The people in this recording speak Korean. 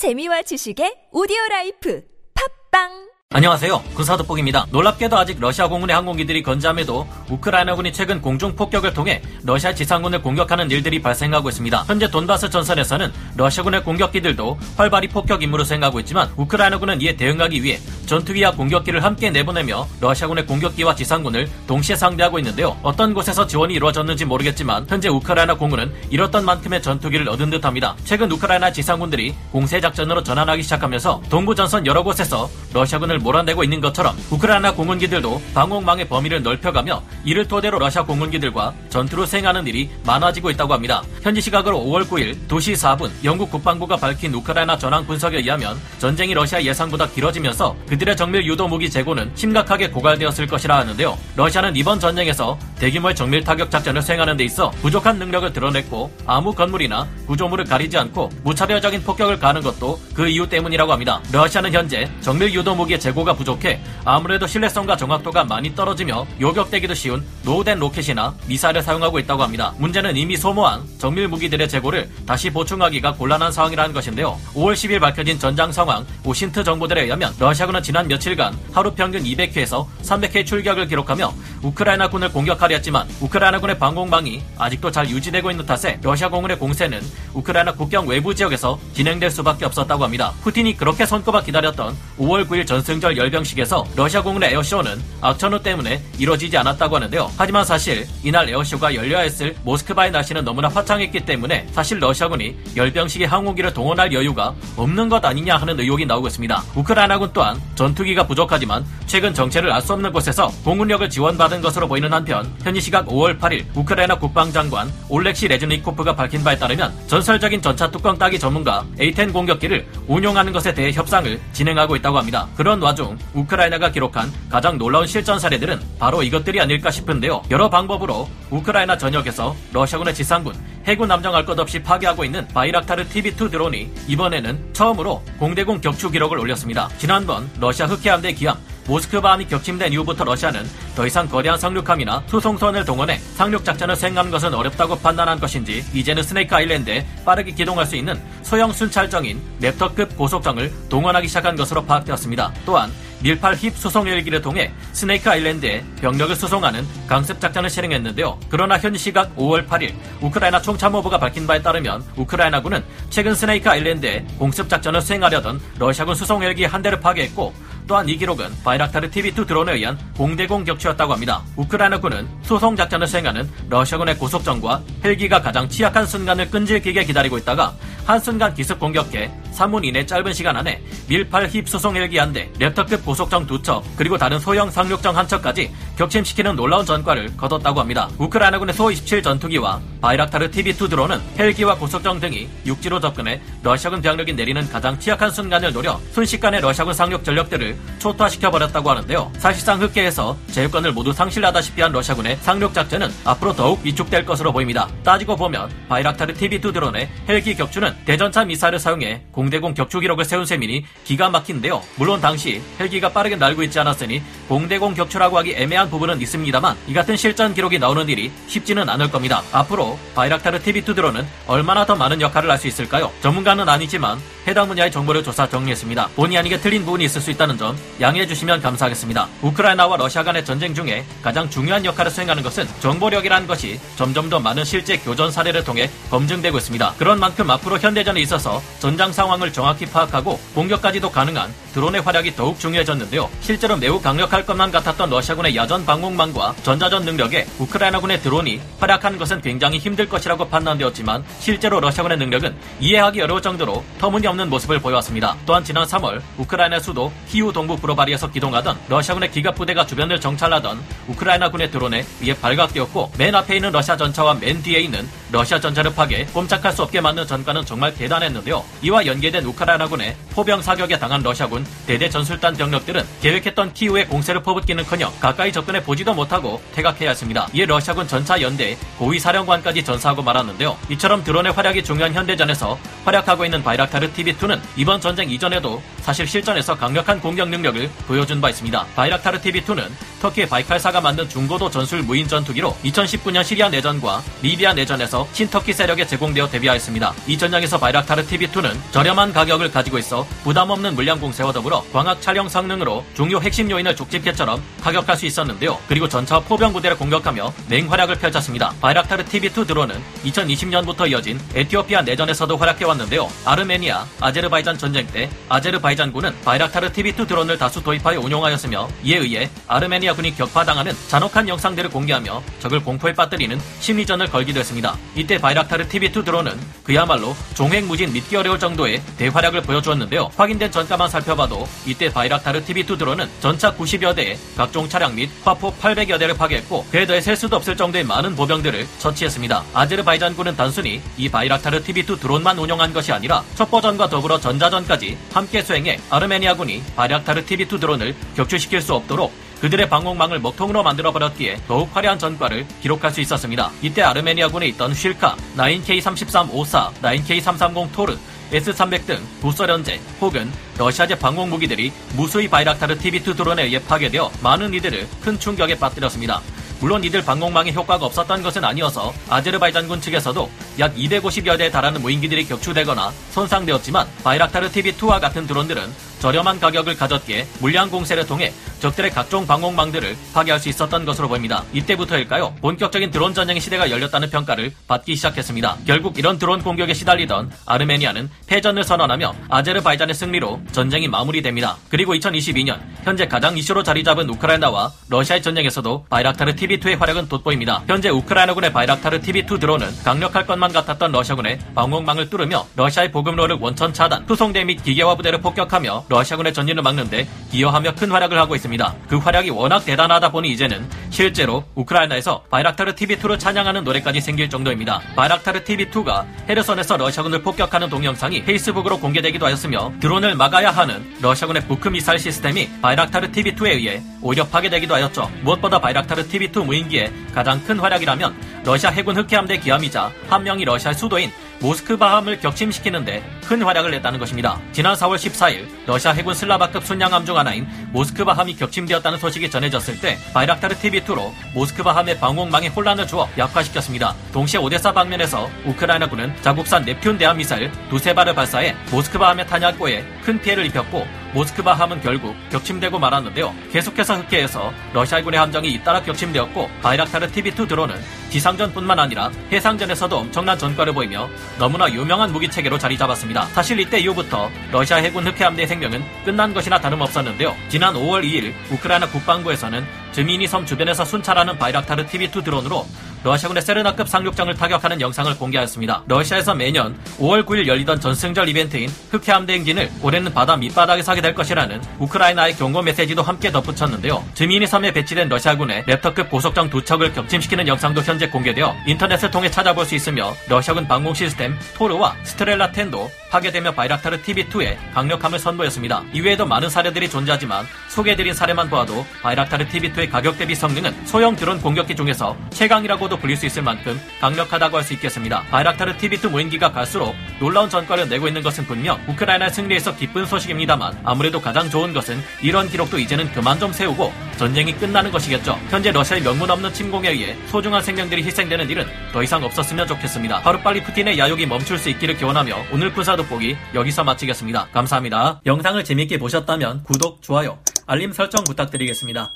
재미와 지식의 오디오 라이프 팝빵 안녕하세요. 군사돋보기입니다. 놀랍게도 아직 러시아 공군의 항공기들이 건재함에도 우크라이나군이 최근 공중 폭격을 통해 러시아 지상군을 공격하는 일들이 발생하고 있습니다. 현재 돈바스 전선에서는 러시아군의 공격기들도 활발히 폭격 임무를 수행하고 있지만 우크라이나군은 이에 대응하기 위해 전투기와 공격기를 함께 내보내며 러시아군의 공격기와 지상군을 동시에 상대하고 있는데요. 어떤 곳에서 지원이 이루어졌는지 모르겠지만 현재 우크라이나 공군은 잃었던 만큼의 전투기를 얻은 듯합니다. 최근 우크라이나 지상군들이 공세 작전으로 전환하기 시작하면서 동부 전선 여러 곳에서 러시아군을 몰아내고 있는 것처럼 우크라이나 공군기들도 방공망의 범위를 넓혀가며 이를 토대로 러시아 공군기들과 전투를 수행하는 일이 많아지고 있다고 합니다. 현지 시각으로 5월 9일 2시 4분 영국 국방부가 밝힌 우크라이나 전황 분석에 의하면 전쟁이 러시아 예상보다 길어지면서 그들의 정밀 유도 무기 재고는 심각하게 고갈되었을 것이라 하는데요. 러시아는 이번 전쟁에서 대규모의 정밀 타격 작전을 수행하는 데 있어 부족한 능력을 드러냈고 아무 건물이나 구조물을 가리지 않고 무차별적인 폭격을 가하는 것도 그 이유 때문이라고 합니다. 러시아는 현재 정밀 유도 무기의 재고 재고가 부족해 아무래도 신뢰성과 정확도가 많이 떨어지며 요격되기도 쉬운 노후된 로켓이나 미사일을 사용하고 있다고 합니다. 문제는 이미 소모한 정밀 무기들의 재고를 다시 보충하기가 곤란한 상황이라는 것인데요. 5월 10일 밝혀진 전장 상황 OSINT 정보들에 의하면 러시아군은 지난 며칠간 하루 평균 200회에서 300회 출격을 기록하며 우크라이나군을 공격하려 했지만 우크라이나군의 방공망이 아직도 잘 유지되고 있는 탓에 러시아 공군의 공세는 우크라이나 국경 외부 지역에서 진행될 수밖에 없었다고 합니다. 푸틴이 그렇게 손꼽아 기다렸던 5월 9일 전승절 열병식에서 러시아 공군의 에어쇼는 악천후 때문에 이뤄지지 않았다고 하는데요. 하지만 사실 이날 에어쇼가 열려야 했을 모스크바의 날씨는 너무나 화창했기 때문에 사실 러시아군이 열병식에 항공기를 동원할 여유가 없는 것 아니냐 하는 의혹이 나오고 있습니다. 우크라이나군 또한 전투기가 부족하지만 최근 정체를 알 수 없는 곳에서 공군력을 지원받은 것으로 보이는 한편 현지 시각 5월 8일 우크라이나 국방장관 올렉시 레즈니코프가 밝힌 바에 따르면 전설적인 전차 뚜껑 따기 전문가 A-10 공격기를 운용하는 것에 대해 협상을 진행하고 있다고 합니다. 그런 와중 우크라이나가 기록한 가장 놀라운 실전 사례들은 바로 이것들이 아닐까 싶은데요. 여러 방법으로 우크라이나 전역에서 러시아군의 지상군, 해군 남정할 것 없이 파괴하고 있는 바이락타르 TB2 드론이 이번에는 처음으로 공대공 격추 기록을 올렸습니다. 지난번 러시아 흑해함대 기함 모스크바함이 격침된 이후부터 러시아는 더 이상 거대한 상륙함이나 수송선을 동원해 상륙 작전을 수행하는 것은 어렵다고 판단한 것인지 이제는 스네이크 아일랜드에 빠르게 기동할 수 있는 소형 순찰정인 랩터급 고속정을 동원하기 시작한 것으로 파악되었습니다. 또한 밀팔 힙 수송 헬기를 통해 스네이크 아일랜드에 병력을 수송하는 강습 작전을 실행했는데요. 그러나 현 시각 5월 8일 우크라이나 총참모부가 밝힌 바에 따르면 우크라이나군은 최근 스네이크 아일랜드에 공습 작전을 수행하려던 러시아군 수송 헬기 한 대를 파괴했고 또한 이 기록은 바이락타르 TB2 드론에 의한 공대공 격추였다고 합니다. 우크라이나군은 수송 작전을 수행하는 러시아군의 고속정과 헬기가 가장 취약한 순간을 끈질기게 기다리고 있다가 한순간 기습 공격해 3분 이내 짧은 시간 안에 밀팔 힙 수송 헬기 한 대, 랩터급 고속정 두 척, 그리고 다른 소형 상륙정 한 척까지 격침시키는 놀라운 전과를 거뒀다고 합니다. 우크라이나군의 소-27 전투기와 바이락타르 TB2 드론은 헬기와 고속정 등이 육지로 접근해 러시아군 병력이 내리는 가장 취약한 순간을 노려 순식간에 러시아군 상륙 전력들을 초토화시켜 버렸다고 하는데요. 사실상 흑해에서 제해권을 모두 상실하다시피 한 러시아군의 상륙 작전은 앞으로 더욱 위축될 것으로 보입니다. 따지고 보면 바이락타르 TB2 드론의 헬기 격추는 대전차 미사일을 사용해 공대공 격추 기록을 세운 셈이니 기가 막힌데요. 물론 당시 헬기가 빠르게 날고 있지 않았으니 공대공 격추라고 하기 애매한 부분은 있습니다만 이 같은 실전 기록이 나오는 일이 쉽지는 않을 겁니다. 앞으로 바이락타르 TV2 드론은 얼마나 더 많은 역할을 할 수 있을까요? 전문가는 아니지만 해당 분야의 정보를 조사 정리했습니다. 본의 아니게 틀린 부분이 있을 수 있다는 점 양해해 주시면 감사하겠습니다. 우크라이나와 러시아 간의 전쟁 중에 가장 중요한 역할을 수행하는 것은 정보력이라는 것이 점점 더 많은 실제 교전 사례를 통해 검증되고 있습니다. 그런 만큼 앞으로 현대전에 있어서 전장 상황 을 정확히 파악하고 공격까지도 가능한 드론의 활약이 더욱 중요해졌는데요. 실제로 매우 강력할 것만 같았던 러시아군의 야전 방공망과 전자전 능력에 우크라이나군의 드론이 활약하는 것은 굉장히 힘들 것이라고 판단되었지만 실제로 러시아군의 능력은 이해하기 어려울 정도로 터무니없는 모습을 보여왔습니다. 또한 지난 3월 우크라이나 수도 키우 동부 브로바리에서 기동하던 러시아군의 기갑 부대가 주변을 정찰하던 우크라이나군의 드론에 의해 발각되었고 맨 앞에 있는 러시아 전차와 맨 뒤에 있는 러시아 전차를 파괴 꼼짝할 수 없게 만든 전과는 정말 대단했는데요. 이와 연계된 우크라이나군의 포병 사격에 당한 러시아군 대대 전술단 병력들은 계획했던 키우의 공세를 퍼붓기는커녕 가까이 접근해 보지도 못하고 퇴각해야 했습니다. 이에 러시아군 전차 연대 고위 사령관까지 전사하고 말았는데요. 이처럼 드론의 활약이 중요한 현대전에서 활약하고 있는 바이락타르 TB2는 이번 전쟁 이전에도 사실 실전에서 강력한 공격 능력을 보여준 바 있습니다. 바이락타르 TB2는 터키의 바이칼사가 만든 중고도 전술 무인 전투기로 2019년 시리아 내전과 리비아 내전에서 친터키 세력에 제공되어 데뷔하였습니다. 이 전장에서 바이락타르 TB2는 저렴한 가격을 가지고 있어 부담 없는 물량 공세와 더불어 광학 촬영 성능으로 중요 핵심 요인을 족집게처럼 타격할 수 있었는데요. 그리고 전차와 포병 부대를 공격하며 맹활약을 펼쳤습니다. 바이락타르 TB2 드론은 2020년부터 이어진 에티오피아 내전에서도 활약해왔는데요. 아르메니아, 아제르바이잔 전쟁 때 아제르바이잔군은 바이락타르 TB2 드론을 다수 도입하여 운용하였으며 이에 의해 아르메니아 군이 격파당하는 잔혹한 영상들을 공개하며 적을 공포에 빠뜨리는 심리전을 걸기도 했습니다. 이때 바이락타르 TV2 드론은 그야말로 종횡무진 믿기 어려울 정도의 대활약을 보여주었는데요. 확인된 전가만 살펴봐도 이때 바이락타르 TV2 드론은 전차 90여 대에 각종 차량 및 화포 800여 대를 파괴했고 그에 더해 셀 수도 없을 정도의 많은 보병들을 처치했습니다. 아제르바이잔군은 단순히 이 바이락타르 TV2 드론만 운용한 것이 아니라 첩보전과 더불어 전자전까지 함께 수행해 아르메니아군이 바이락타르 TV2 드론을 격추시킬 수 없도록 그들의 방공망을 먹통으로 만들어버렸기에 더욱 화려한 전과를 기록할 수 있었습니다. 이때 아르메니아군에 있던 쉴카, 9K33-54, 9K330 토르, S300 등 부설연제 혹은 러시아제 방공 무기들이 무수히 바이락타르 TV2 드론에 의해 파괴되어 많은 이들을 큰 충격에 빠뜨렸습니다. 물론 이들 방공망에 효과가 없었던 것은 아니어서 아제르바이잔군 측에서도 약 250여 대에 달하는 무인기들이 격추되거나 손상되었지만 바이락타르 TV2와 같은 드론들은 저렴한 가격을 가졌기에 물량 공세를 통해 적들의 각종 방공망들을 파괴할 수 있었던 것으로 보입니다. 이때부터일까요? 본격적인 드론 전쟁의 시대가 열렸다는 평가를 받기 시작했습니다. 결국 이런 드론 공격에 시달리던 아르메니아는 패전을 선언하며 아제르바이잔의 승리로 전쟁이 마무리됩니다. 그리고 2022년 현재 가장 이슈로 자리 잡은 우크라이나와 러시아의 전쟁에서도 바이락타르 TV2의 활약은 돋보입니다. 현재 우크라이나군의 바이락타르 TV2 드론은 강력할 것만 같았던 러시아군의 방공망을 뚫으며 러시아의 보급로를 원천 차단, 투송대 및 기계화 부대를 폭격하며 러시아군의 전진을 막는데 기여하며 큰 활약을 하고 있습니다. 그 활약이 워낙 대단하다 보니 이제는 실제로 우크라이나에서 바이락타르 TB2를 찬양하는 노래까지 생길 정도입니다. 바이락타르 TB2가 헤르손에서 러시아군을 폭격하는 동영상이 페이스북으로 공개되기도 하였으며 드론을 막아야 하는 러시아군의 부크 미사일 시스템이 바이락타르 TB2에 의해 오히려 파괴되기도 하였죠. 무엇보다 바이락타르 TB2 무인기의 가장 큰 활약이라면 러시아 해군 흑해함대 기함이자 함명이 러시아 수도인 모스크바함을 격침시키는데 큰 활약을 냈다는 것입니다. 지난 4월 14일 러시아 해군 슬라바급 순양함 중 하나인 모스크바함이 격침되었다는 소식이 전해졌을 때 바이락타르 TV2로 모스크바함의 방공망에 혼란을 주어 약화시켰습니다. 동시에 오데사 방면에서 우크라이나군은 자국산 넵튠 대함 미사일 두세 발을 발사해 모스크바함의 탄약고에 큰 피해를 입혔고 모스크바 함은 결국 격침되고 말았는데요. 계속해서 흑해에서 러시아군의 함정이 잇따라 격침되었고 바이락타르 TV2 드론은 지상전뿐만 아니라 해상전에서도 엄청난 전과를 보이며 너무나 유명한 무기 체계로 자리 잡았습니다. 사실 이때 이후부터 러시아 해군 흑해함대의 생명은 끝난 것이나 다름없었는데요. 지난 5월 2일 우크라이나 국방부에서는 즈미니 섬 주변에서 순찰하는 바이락타르 TB2 드론으로 러시아군의 세르나급 상륙정을 타격하는 영상을 공개하였습니다. 러시아에서 매년 5월 9일 열리던 전승절 이벤트인 흑해함대 행진을 올해는 바다 밑바닥에서 하게 될 것이라는 우크라이나의 경고 메시지도 함께 덧붙였는데요. 즈미니 섬에 배치된 러시아군의 랩터급 고속정 두 척을 격침시키는 영상도 현재 공개되어 인터넷을 통해 찾아볼 수 있으며 러시아군 방공 시스템 토르와 스트렐라 10도 파괴되며 바이락타르 TB2의 강력함을 선보였습니다. 이외에도 많은 사례들이 존재하지만 소개해드린 사례만 보아도 바이락타르 TB2의 가격 대비 성능은 소형 드론 공격기 중에서 최강이라고도 불릴 수 있을 만큼 강력하다고 할 수 있겠습니다. 바이락타르 TB2 무인기가 갈수록 놀라운 전과를 내고 있는 것은 분명 우크라이나 승리에서 기쁜 소식입니다만 아무래도 가장 좋은 것은 이런 기록도 이제는 그만 좀 세우고 전쟁이 끝나는 것이겠죠. 현재 러시아의 명문 없는 침공에 의해 소중한 생명들이 희생되는 일은 더 이상 없었으면 좋겠습니다. 하루빨리 푸틴의 야욕이 멈출 수 있기를 기원하며 오늘 군사 돋보기 여기서 마치겠습니다. 감사합니다. 영상을 재밌게 보셨다면 구독, 좋아요, 알림 설정 부탁드리겠습니다.